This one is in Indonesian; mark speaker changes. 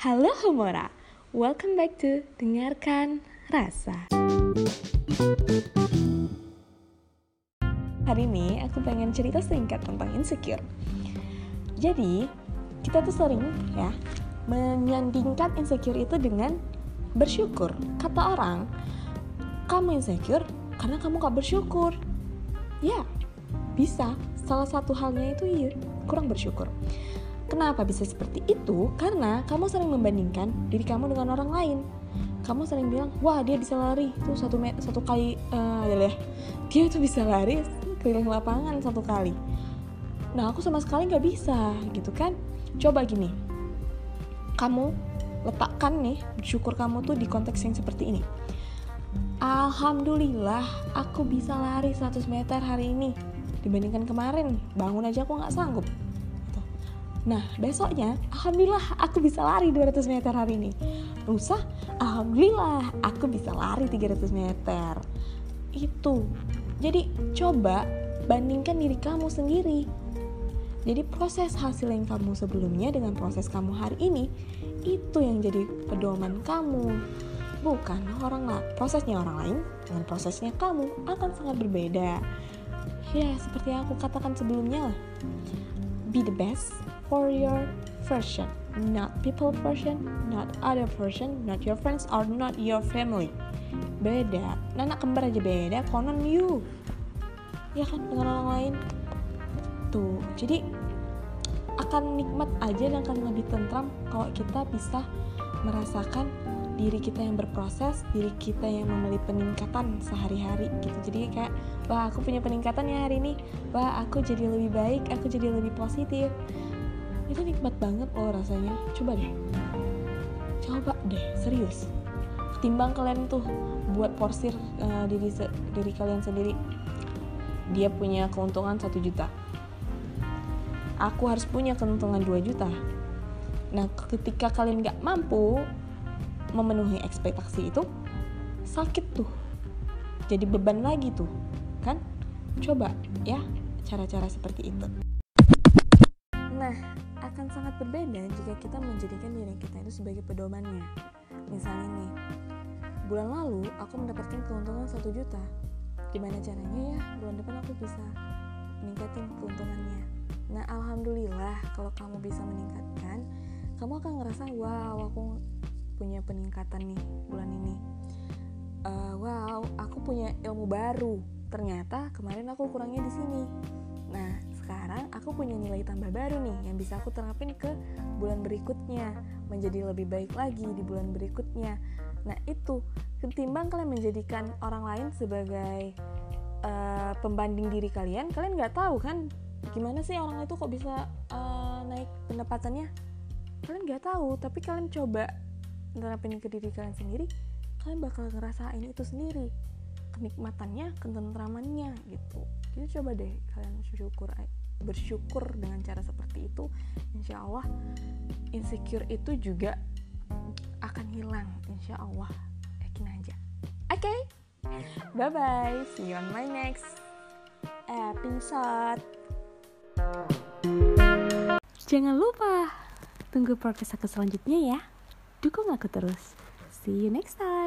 Speaker 1: Halo Homora, welcome back to Dengarkan Rasa. Hari ini aku pengen cerita singkat tentang insecure. Jadi, kita tuh sering ya menyandingkan insecure itu dengan bersyukur. Kata orang, kamu insecure karena kamu gak bersyukur. Ya, bisa. Salah satu halnya itu iya, kurang bersyukur. Kenapa bisa seperti itu? Karena kamu sering membandingkan diri kamu dengan orang lain. Kamu sering bilang, wah dia bisa lari tuh satu met satu kali, uh, dia tuh bisa lari keliling lapangan satu kali. Nah aku sama sekali nggak bisa, gitu kan? Coba gini, kamu letakkan nih syukur kamu tuh di konteks yang seperti ini. Alhamdulillah aku bisa lari 100 meter hari ini dibandingkan kemarin bangun aja aku nggak sanggup Nah, besoknya, alhamdulillah aku bisa lari 200 meter hari ini. Lusa, alhamdulillah aku bisa lari 300 meter. Itu. Jadi, coba bandingkan diri kamu sendiri. Jadi, proses hasil yang kamu sebelumnya dengan proses kamu hari ini, itu yang jadi pedoman kamu. Bukan orang lain. Prosesnya orang lain dengan prosesnya kamu akan sangat berbeda. Ya, seperti yang aku katakan sebelumnya Be the best for your version, not people version, not other version, not your friends or not your family. Beda, anak kembar aja beda, konon you. Ya kan dengan orang lain. Tuh, jadi akan nikmat aja dan akan lebih tentram kalau kita bisa merasakan diri kita yang berproses, diri kita yang memiliki peningkatan sehari-hari gitu. Jadi kayak, wah aku punya peningkatan ya hari ini, wah aku jadi lebih baik, aku jadi lebih positif itu nikmat banget loh rasanya. Coba deh. Coba deh serius. Ketimbang kalian tuh buat porsir uh, diri diri kalian sendiri. Dia punya keuntungan satu juta. Aku harus punya keuntungan 2 juta. Nah ketika kalian nggak mampu memenuhi ekspektasi itu sakit tuh. Jadi beban lagi tuh kan? Coba ya cara-cara seperti itu. Nah akan sangat berbeda jika kita menjadikan diri kita itu sebagai pedomannya. Misalnya nih, bulan lalu aku mendapatkan keuntungan 1 juta. Gimana caranya ya bulan depan aku bisa meningkatin keuntungannya. Nah, alhamdulillah kalau kamu bisa meningkatkan, kamu akan ngerasa wow, aku punya peningkatan nih bulan ini. Uh, wow, aku punya ilmu baru. Ternyata kemarin aku kurangnya di sini. Nah, sekarang aku punya nilai tambah baru nih yang bisa aku terapin ke bulan berikutnya menjadi lebih baik lagi di bulan berikutnya. Nah itu ketimbang kalian menjadikan orang lain sebagai uh, pembanding diri kalian kalian nggak tahu kan gimana sih orang itu kok bisa uh, naik pendapatannya? Kalian nggak tahu tapi kalian coba terapin ke diri kalian sendiri kalian bakal ngerasain itu sendiri. Kenikmatannya ketentramannya gitu. Jadi coba deh kalian syukur bersyukur dengan cara seperti itu insya Allah insecure itu juga akan hilang insya Allah. Yakin aja. Oke. Okay? bye bye see you on my next episode. Jangan lupa tunggu podcast aku selanjutnya ya. Dukung aku terus. See you next time